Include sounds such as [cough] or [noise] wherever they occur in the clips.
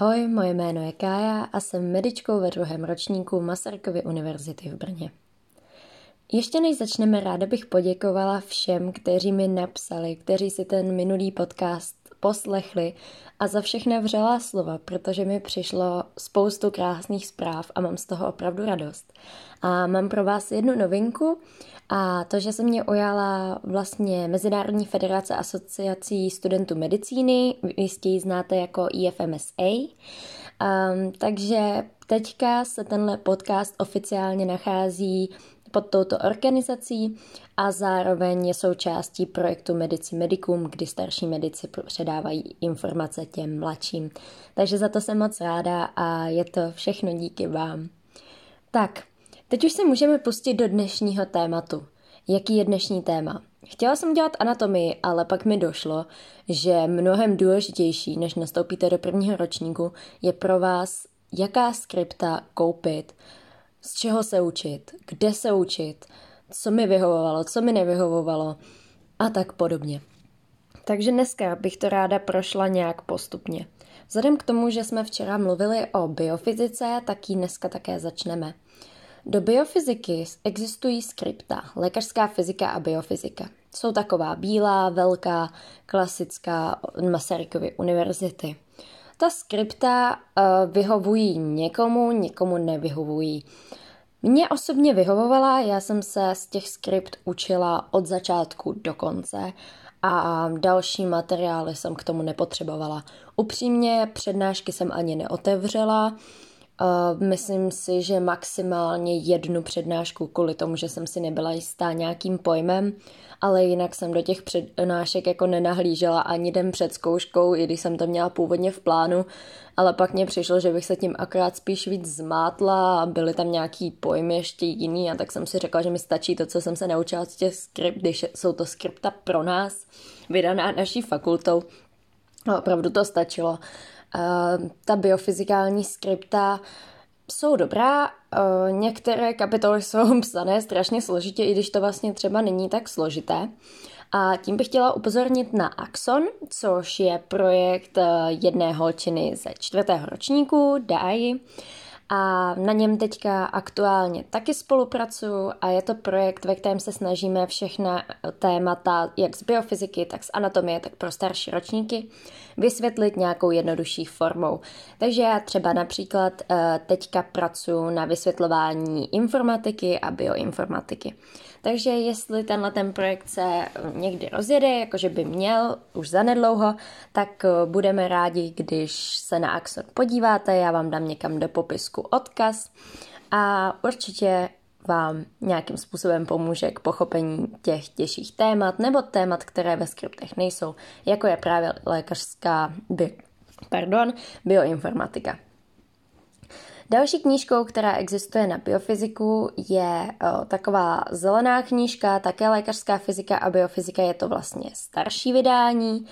Ahoj, moje jméno je Kája a jsem medičkou ve druhém ročníku Masarykovy univerzity v Brně. Ještě než začneme, ráda bych poděkovala všem, kteří mi napsali, kteří si ten minulý podcast poslechli a za všechna vřelá slova, protože mi přišlo spoustu krásných zpráv a mám z toho opravdu radost. A mám pro vás jednu novinku a to, že se mě ujala vlastně Mezinárodní federace asociací studentů medicíny, jistě ji znáte jako IFMSA, um, takže teďka se tenhle podcast oficiálně nachází pod touto organizací a zároveň je součástí projektu Medici Medicum, kdy starší medici předávají informace těm mladším. Takže za to jsem moc ráda a je to všechno díky vám. Tak, teď už se můžeme pustit do dnešního tématu. Jaký je dnešní téma? Chtěla jsem dělat anatomii, ale pak mi došlo, že mnohem důležitější, než nastoupíte do prvního ročníku, je pro vás, jaká skripta koupit, z čeho se učit, kde se učit, co mi vyhovovalo, co mi nevyhovovalo a tak podobně. Takže dneska bych to ráda prošla nějak postupně. Vzhledem k tomu, že jsme včera mluvili o biofyzice, tak ji dneska také začneme. Do biofyziky existují skripta, lékařská fyzika a biofyzika. Jsou taková bílá, velká, klasická Masarykovy univerzity. Ta skripta uh, vyhovují někomu, někomu nevyhovují. Mně osobně vyhovovala, já jsem se z těch skript učila od začátku do konce a další materiály jsem k tomu nepotřebovala. Upřímně přednášky jsem ani neotevřela, Uh, myslím si, že maximálně jednu přednášku kvůli tomu, že jsem si nebyla jistá nějakým pojmem, ale jinak jsem do těch přednášek jako nenahlížela ani den před zkouškou, i když jsem to měla původně v plánu, ale pak mně přišlo, že bych se tím akorát spíš víc zmátla a byly tam nějaký pojmy ještě jiný a tak jsem si řekla, že mi stačí to, co jsem se naučila z těch skript, když jsou to skripta pro nás, vydaná naší fakultou. A opravdu to stačilo. Uh, ta biofyzikální skripta jsou dobrá, uh, některé kapitoly jsou [laughs] psané strašně složitě, i když to vlastně třeba není tak složité. A tím bych chtěla upozornit na Axon, což je projekt uh, jedné holčiny ze čtvrtého ročníku, DAI, a na něm teďka aktuálně taky spolupracuju a je to projekt, ve kterém se snažíme všechna témata, jak z biofyziky, tak z anatomie, tak pro starší ročníky, vysvětlit nějakou jednodušší formou. Takže já třeba například eh, teďka pracuji na vysvětlování informatiky a bioinformatiky. Takže jestli tenhle ten projekt se někdy rozjede, jakože by měl už zanedlouho, tak eh, budeme rádi, když se na Axon podíváte, já vám dám někam do popisku odkaz a určitě vám nějakým způsobem pomůže k pochopení těch těžších témat nebo témat, které ve skriptech nejsou, jako je právě lékařská bi- pardon, bioinformatika. Další knížkou, která existuje na biofyziku, je o, taková zelená knížka, také lékařská fyzika a biofyzika, je to vlastně starší vydání.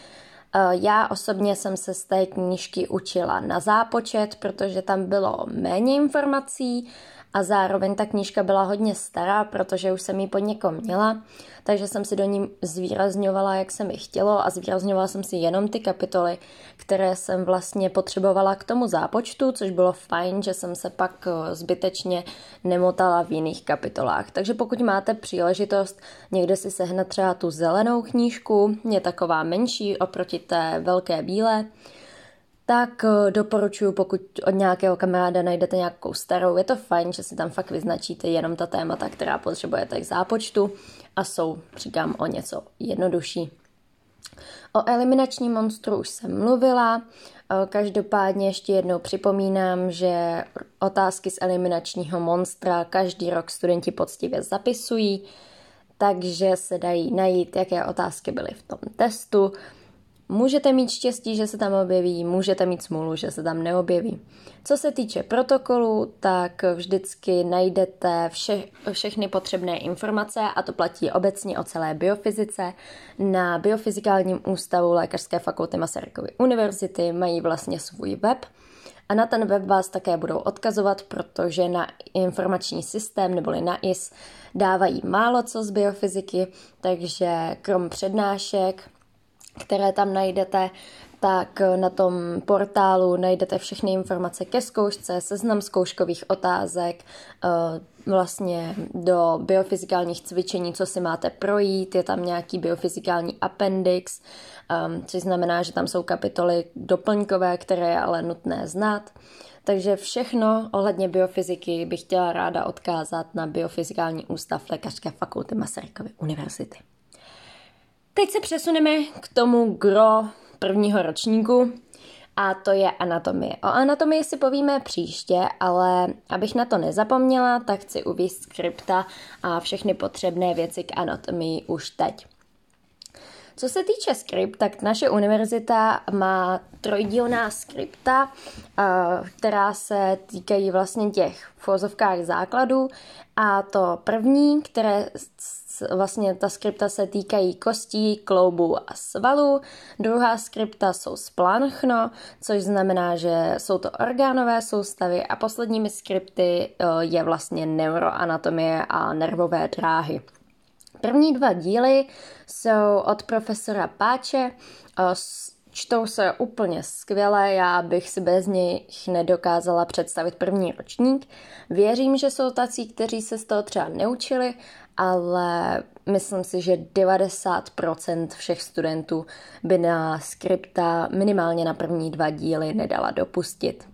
Já osobně jsem se z té knížky učila na zápočet, protože tam bylo méně informací, a zároveň ta knížka byla hodně stará, protože už jsem ji pod někom měla, takže jsem si do ní zvýrazňovala, jak se mi chtělo a zvýrazňovala jsem si jenom ty kapitoly, které jsem vlastně potřebovala k tomu zápočtu, což bylo fajn, že jsem se pak eh, zbytečně nemotala v jiných kapitolách. Takže pokud máte příležitost někde si sehnat třeba tu zelenou knížku, je taková menší oproti té velké bílé, tak eh, doporučuji, pokud od nějakého kamaráda najdete nějakou starou, je to fajn, že si tam fakt vyznačíte jenom ta témata, která potřebujete k zápočtu a jsou, říkám, o něco jednodušší. O eliminační monstru už jsem mluvila, eh, každopádně ještě jednou připomínám, že otázky z eliminačního monstra každý rok studenti poctivě zapisují, takže se dají najít, jaké otázky byly v tom testu, Můžete mít štěstí, že se tam objeví, můžete mít smůlu, že se tam neobjeví. Co se týče protokolu, tak vždycky najdete vše, všechny potřebné informace a to platí obecně o celé biofyzice. Na Biofyzikálním ústavu Lékařské fakulty Masarykovy univerzity mají vlastně svůj web, a na ten web vás také budou odkazovat, protože na informační systém neboli na IS dávají málo co z biofyziky, takže krom přednášek které tam najdete, tak na tom portálu najdete všechny informace ke zkoušce, seznam zkouškových otázek, eh, vlastně do biofyzikálních cvičení, co si máte projít, je tam nějaký biofyzikální appendix, ehm, což znamená, že tam jsou kapitoly doplňkové, které je ale nutné znát. Takže všechno ohledně biofyziky bych chtěla ráda odkázat na Biofyzikální ústav Lékařské fakulty Masarykovy univerzity. Teď se přesuneme k tomu gro prvního ročníku a to je anatomie. O anatomii si povíme příště, ale abych na to nezapomněla, tak chci uvíct skripta a všechny potřebné věci k anatomii už teď. Co se týče skript, tak naše univerzita má trojdílná skripta, která se týkají vlastně těch v základů a to první, které vlastně ta skripta se týkají kostí, kloubů a svalů. Druhá skripta jsou splanchno, což znamená, že jsou to orgánové soustavy a posledními skripty eh, je vlastně neuroanatomie a nervové dráhy. První dva díly jsou od profesora Páče, eh, čtou se úplně skvěle, já bych si bez nich nedokázala představit první ročník. Věřím, že jsou tací, kteří se z toho třeba neučili ale myslím si, že 90% všech studentů by na skripta minimálně na první dva díly nedala dopustit.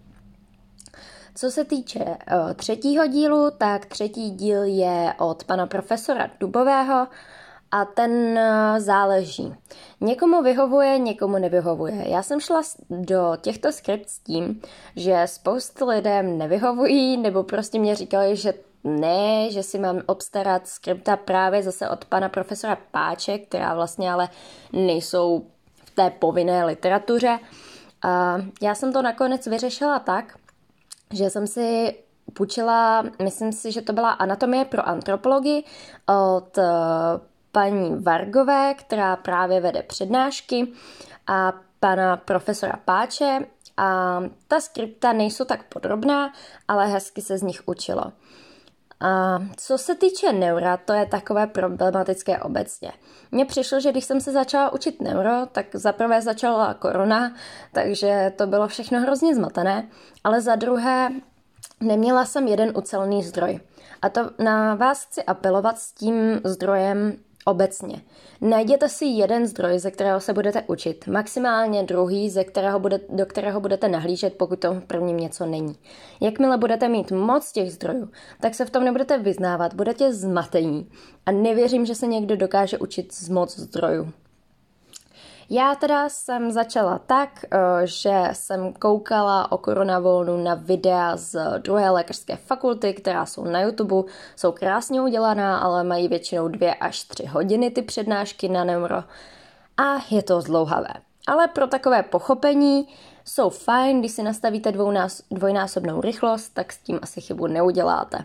Co se týče uh, třetího dílu, tak třetí díl je od pana profesora Dubového a ten uh, záleží. Někomu vyhovuje, někomu nevyhovuje. Já jsem šla do těchto skript s tím, že spoustu lidem nevyhovují, nebo prostě mě říkali, že ne, že si mám obstarat skripta právě zase od pana profesora Páče, která vlastně ale nejsou v té povinné literatuře. A já jsem to nakonec vyřešila tak, že jsem si půjčila, myslím si, že to byla anatomie pro antropologii od eh, paní Vargové, která právě vede přednášky a pana profesora Páče a ta skripta nejsou tak podrobná, ale hezky se z nich učilo. A co se týče neura, to je takové problematické obecně. Mně přišlo, že když jsem se začala učit neuro, tak zaprvé začala korona, takže to bylo všechno hrozně zmatené, ale za druhé neměla jsem jeden ucelený zdroj. A to na vás chci apelovat s tím zdrojem obecně. Najděte si jeden zdroj, ze kterého se budete učit, maximálně druhý, ze kterého bude, do kterého budete nahlížet, pokud to v prvním něco není. Jakmile budete mít moc těch zdrojů, tak se v tom nebudete vyznávat, budete zmatení a nevěřím, že se někdo dokáže učit z moc zdrojů. Já teda jsem začala tak, eh, že jsem koukala o koronavolnu na videa z druhé lékařské fakulty, která jsou na YouTube, jsou krásně udělaná, ale mají většinou dvě až tři hodiny ty přednášky na neuro a je to zdlouhavé. Ale pro takové pochopení jsou fajn, když si nastavíte dvounás, dvojnásobnou rychlost, tak s tím asi chybu neuděláte.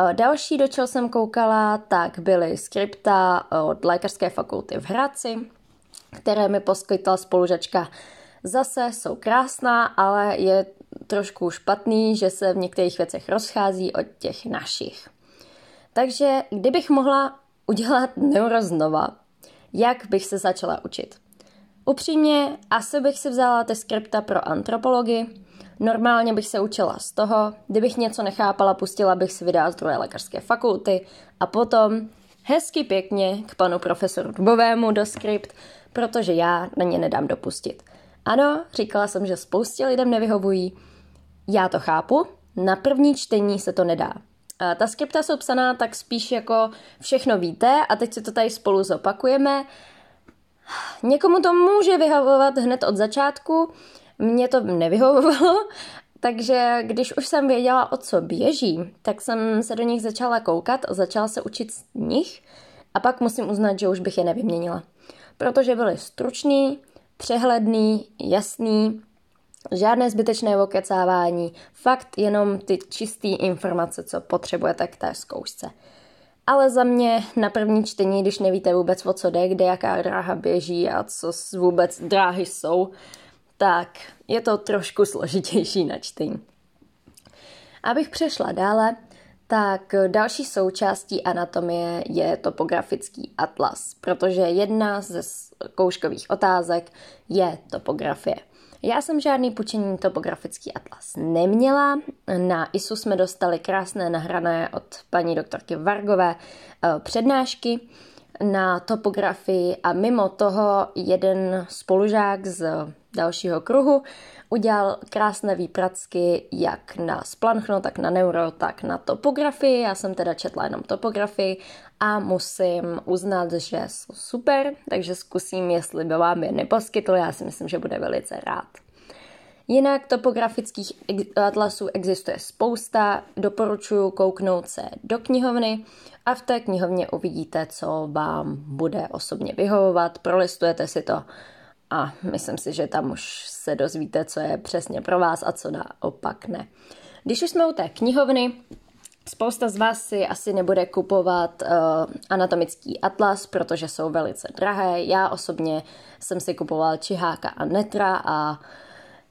Eh, další, do čeho jsem koukala, tak byly skripta od lékařské fakulty v Hradci, které mi poskytla spolužačka. Zase jsou krásná, ale je trošku špatný, že se v některých věcech rozchází od těch našich. Takže kdybych mohla udělat [laughs] neuro znova, jak bych se začala učit? Upřímně, asi bych si vzala ty skripta pro antropologii, normálně bych se učila z toho, kdybych něco nechápala, pustila bych si videa z druhé lékařské fakulty a potom hezky pěkně k panu profesoru Dubovému do skript, protože já na ně nedám dopustit. Ano, říkala jsem, že spoustě lidem nevyhovují. Já to chápu, na první čtení se to nedá. A ta skripta jsou psaná tak spíš jako všechno víte a teď si to tady spolu zopakujeme. Někomu to může vyhovovat hned od začátku, mně to nevyhovovalo, [laughs] takže když už jsem věděla, o co běží, tak jsem se do nich začala koukat a začala se učit z nich a pak musím uznat, že už bych je nevyměnila protože byly stručný, přehledný, jasný, žádné zbytečné okecávání, fakt jenom ty čisté informace, co potřebujete k té zkoušce. Ale za mě na první čtení, když nevíte vůbec o co jde, kde jaká dráha běží a co vůbec dráhy jsou, tak je to trošku složitější na čtení. Abych přešla dále, tak další součástí anatomie je topografický atlas, protože jedna ze kouškových otázek je topografie. Já jsem žádný pučení topografický atlas neměla. Na ISU jsme dostali krásné nahrané od paní doktorky Vargové eh, přednášky na topografii a mimo toho jeden spolužák z dalšího kruhu udělal krásné výpracky jak na splanchno, tak na neuro, tak na topografii. Já jsem teda četla jenom topografii a musím uznat, že jsou super, takže zkusím, jestli by vám je neposkytl. Já si myslím, že bude velice rád. Jinak topografických atlasů existuje spousta, doporučuji kouknout se do knihovny a v té knihovně uvidíte, co vám bude osobně vyhovovat, prolistujete si to a myslím si, že tam už se dozvíte, co je přesně pro vás a co naopak ne. Když už jsme u té knihovny, Spousta z vás si asi nebude kupovat uh, anatomický atlas, protože jsou velice drahé. Já osobně jsem si kupoval Čiháka a Netra a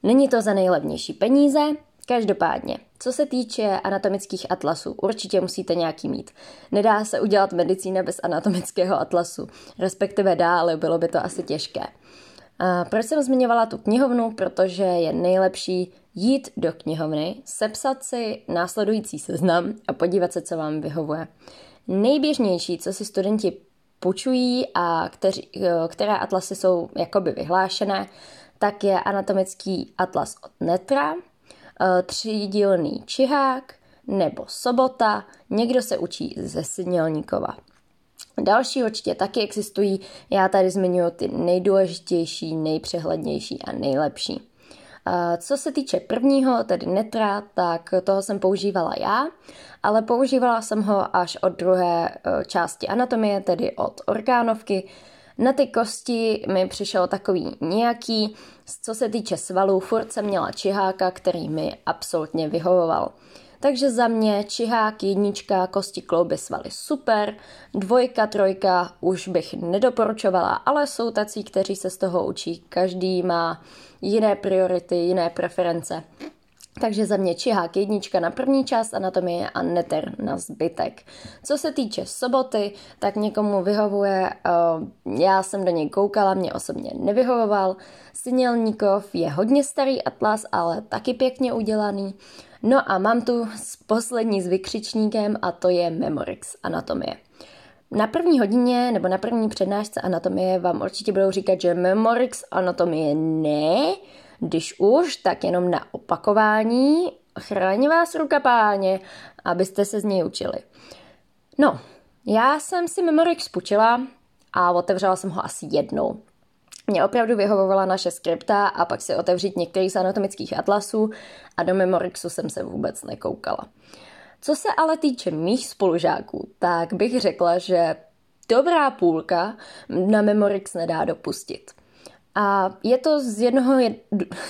není to za nejlevnější peníze. Každopádně, co se týče anatomických atlasů, určitě musíte nějaký mít. Nedá se udělat medicína bez anatomického atlasu, respektive dá, ale bylo by to asi těžké. A proč jsem zmiňovala tu knihovnu? Protože je nejlepší jít do knihovny, sepsat si následující seznam a podívat se, co vám vyhovuje. Nejběžnější, co si studenti půjčují a kteři, které atlasy jsou jakoby vyhlášené, tak je anatomický atlas od Netra, e, třídílný čihák nebo sobota, někdo se učí ze Sinělníkova. Další určitě taky existují, já tady zmiňuji ty nejdůležitější, nejpřehlednější a nejlepší. Co se týče prvního, tedy netra, tak toho jsem používala já, ale používala jsem ho až od druhé e, části anatomie, tedy od orgánovky. Na ty kosti mi přišel takový nějaký, co se týče svalů, furt jsem měla čiháka, který mi absolutně vyhovoval. Takže za mě čihák, jednička, kosti klouby svaly super, dvojka, trojka už bych nedoporučovala, ale jsou tací, kteří se z toho učí. Každý má jiné priority, jiné preference. Takže za mě čihák jednička na první část anatomie a neter na zbytek. Co se týče soboty, tak někomu vyhovuje, uh, já jsem do něj koukala, mě osobně nevyhovoval. Sinělníkov je hodně starý atlas, ale taky pěkně udělaný. No a mám tu poslední s vykřičníkem a to je Memorix anatomie. Na první hodině nebo na první přednášce anatomie vám určitě budou říkat, že Memorix anatomie ne, když už, tak jenom na opakování. Chráň vás ruka páně, abyste se z něj učili. No, já jsem si Memorix půjčila a otevřela jsem ho asi jednou. Mě opravdu vyhovovala naše skripta a pak si otevřít některý z anatomických atlasů a do Memorixu jsem se vůbec nekoukala. Co se ale týče mých spolužáků, tak bych řekla, že dobrá půlka na Memorix nedá dopustit. A je to z jednoho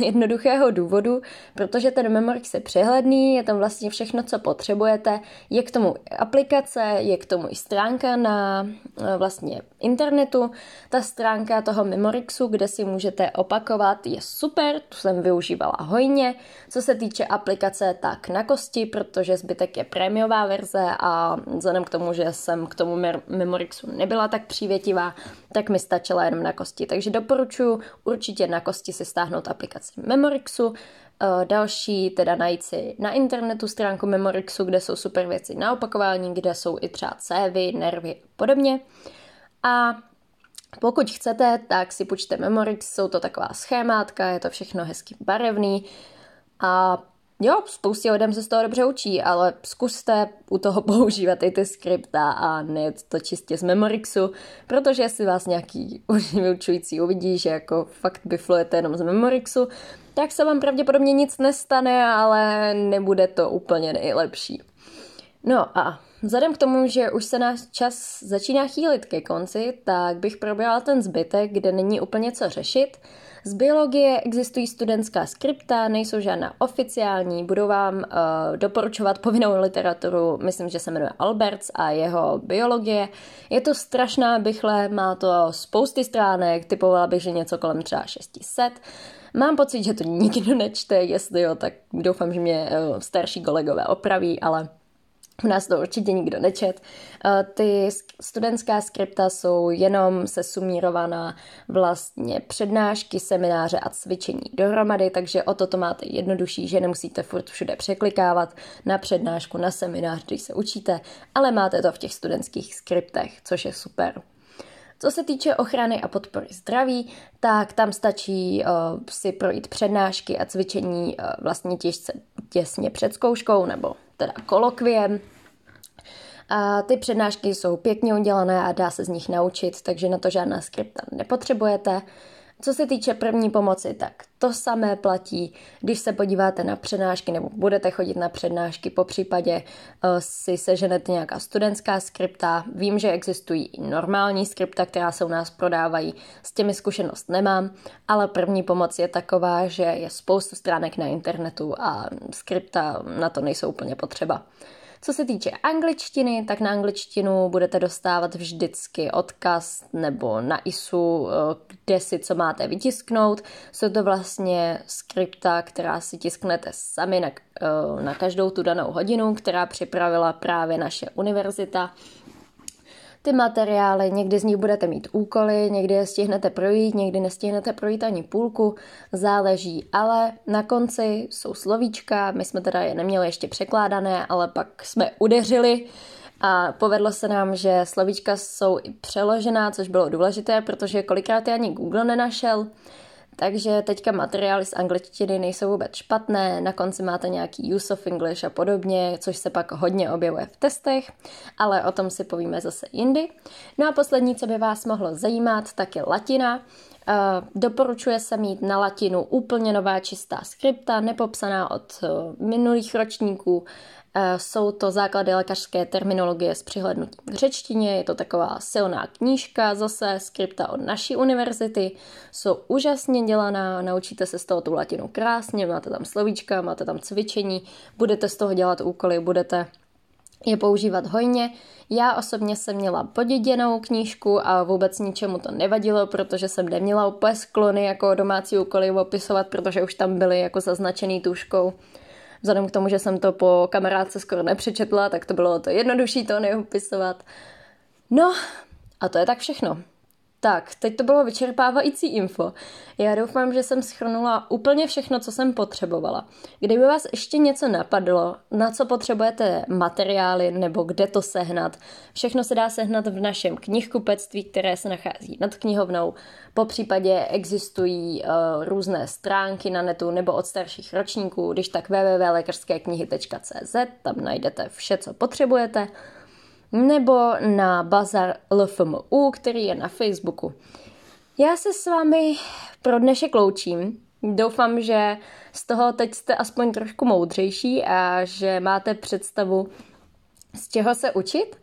jednoduchého důvodu, protože ten Memorix je přehledný, je tam vlastně všechno, co potřebujete. Je k tomu aplikace, je k tomu i stránka na eh, vlastně internetu. Ta stránka toho Memorixu, kde si můžete opakovat, je super, tu jsem využívala hojně. Co se týče aplikace, tak na kosti, protože zbytek je prémiová verze a vzhledem k tomu, že jsem k tomu Memorixu nebyla tak přívětivá, tak mi stačila jenom na kosti. Takže doporučuji určitě na kosti si stáhnout aplikaci Memorixu, eh, další teda najít si na internetu stránku Memorixu, kde jsou super věci na opakování, kde jsou i třeba cévy, nervy a podobně. A pokud chcete, tak si počte Memorix, jsou to taková schémátka, je to všechno hezky barevný a Jo, spoustě lidem se z toho dobře učí, ale zkuste u toho [laughs] používat i ty skripta a ne to čistě z Memorixu, protože jestli vás nějaký vyučující uvidí, že jako fakt biflujete jenom z Memorixu, tak se vám pravděpodobně nic nestane, ale nebude to úplně nejlepší. No a vzhledem k tomu, že už se náš čas začíná chýlit ke konci, tak bych probrala ten zbytek, kde není úplně co řešit – z biologie existují studentská skripta, nejsou žádná oficiální, budu vám uh, doporučovat povinnou literaturu, myslím, že se jmenuje Alberts a jeho biologie. Je to strašná bychle, má to spousty stránek, typovala bych, že něco kolem třeba 600. Mám pocit, že to nikdo nečte, jestli jo, tak doufám, že mě uh, starší kolegové opraví, ale u nás to určitě nikdo nečet. Eh, ty studentská skripta jsou jenom se sumírovaná vlastně přednášky, semináře a cvičení dohromady, takže o to to máte jednodušší, že nemusíte furt všude překlikávat na přednášku, na seminář, když se učíte, ale máte to v těch studentských skriptech, což je super. Co se týče ochrany a podpory zdraví, tak tam stačí uh, si projít přednášky a cvičení uh, vlastně těžce, těsně před zkouškou nebo teda kolokviem. A ty přednášky jsou pěkně udělané a dá se z nich naučit, takže na to žádná skripta nepotřebujete. Co se týče první pomoci, tak to samé platí, když se podíváte na přednášky nebo budete chodit na přednášky, po případě uh, si seženete nějaká studentská skripta. Vím, že existují i normální skripta, která se u nás prodávají, s těmi zkušenost nemám, ale první pomoc je taková, že je spoustu stránek na internetu a skripta na to nejsou úplně potřeba. Co se týče angličtiny, tak na angličtinu budete dostávat vždycky odkaz nebo na ISU, eh, kde si co máte vytisknout. Jsou to vlastně skripta, která si tisknete sami na, eh, na každou tu danou hodinu, která připravila právě naše univerzita ty materiály, někdy z nich budete mít úkoly, někdy je stihnete projít, někdy nestihnete projít ani půlku, záleží, ale na konci jsou slovíčka, my jsme teda je neměli ještě překládané, ale pak jsme udeřili a povedlo se nám, že slovíčka jsou i přeložená, což bylo důležité, protože kolikrát je ani Google nenašel, takže teďka materiály z angličtiny nejsou vůbec špatné, na konci máte nějaký use of English a podobně, což se pak hodně objevuje v testech, ale o tom si povíme zase jindy. No a poslední, co by vás mohlo zajímat, tak je latina. Uh, doporučuje se mít na latinu úplně nová čistá skripta, nepopsaná od uh, minulých ročníků, Eh, jsou to základy lékařské terminologie s přihlednutím k řečtině, je to taková silná knížka, zase skripta od naší univerzity, jsou úžasně dělaná, naučíte se z toho tu latinu krásně, máte tam slovíčka, máte tam cvičení, budete z toho dělat úkoly, budete je používat hojně. Já osobně jsem měla poděděnou knížku a vůbec ničemu to nevadilo, protože jsem neměla úplně sklony jako domácí úkoly opisovat, protože už tam byly jako zaznačený tuškou. Vzhledem k tomu, že jsem to po kamarádce skoro nepřečetla, tak to bylo to jednodušší to neupisovat. No, a to je tak všechno. Tak, teď to bylo vyčerpávající info. Já doufám, že jsem schrnula úplně všechno, co jsem potřebovala. Kdyby vás ještě něco napadlo, na co potřebujete materiály nebo kde to sehnat, všechno se dá sehnat v našem knihkupectví, které se nachází nad knihovnou. Po případě existují uh, různé stránky na netu nebo od starších ročníků, když tak www.lékařskéknihy.cz, tam najdete vše, co potřebujete nebo na bazar LFMU, který je na Facebooku. Já se s vámi pro dnešek loučím. Doufám, že z toho teď jste aspoň trošku moudřejší a že máte představu, z čeho se učit.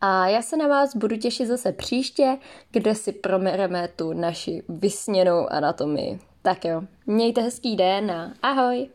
A já se na vás budu těšit zase příště, kde si promereme tu naši vysněnou anatomii. Tak jo, mějte hezký den a ahoj!